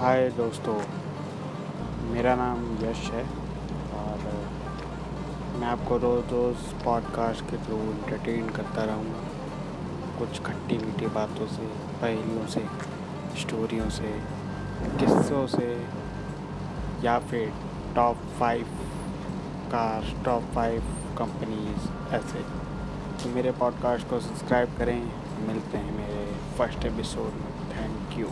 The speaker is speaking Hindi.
हाय दोस्तों, मेरा नाम यश है और मैं आपको रोज़ रोज़ पॉडकास्ट के थ्रू इंटरटेन करता रहूँगा। कुछ खट्टी मीठी बातों से, पहेलियों से स्टोरियों से, किस्सों से, या फिर top five car top five companies ऐसे। तो मेरे पॉडकास्ट को सब्सक्राइब करें। मिलते हैं मेरे फ़र्स्ट एपिसोड में। Thank you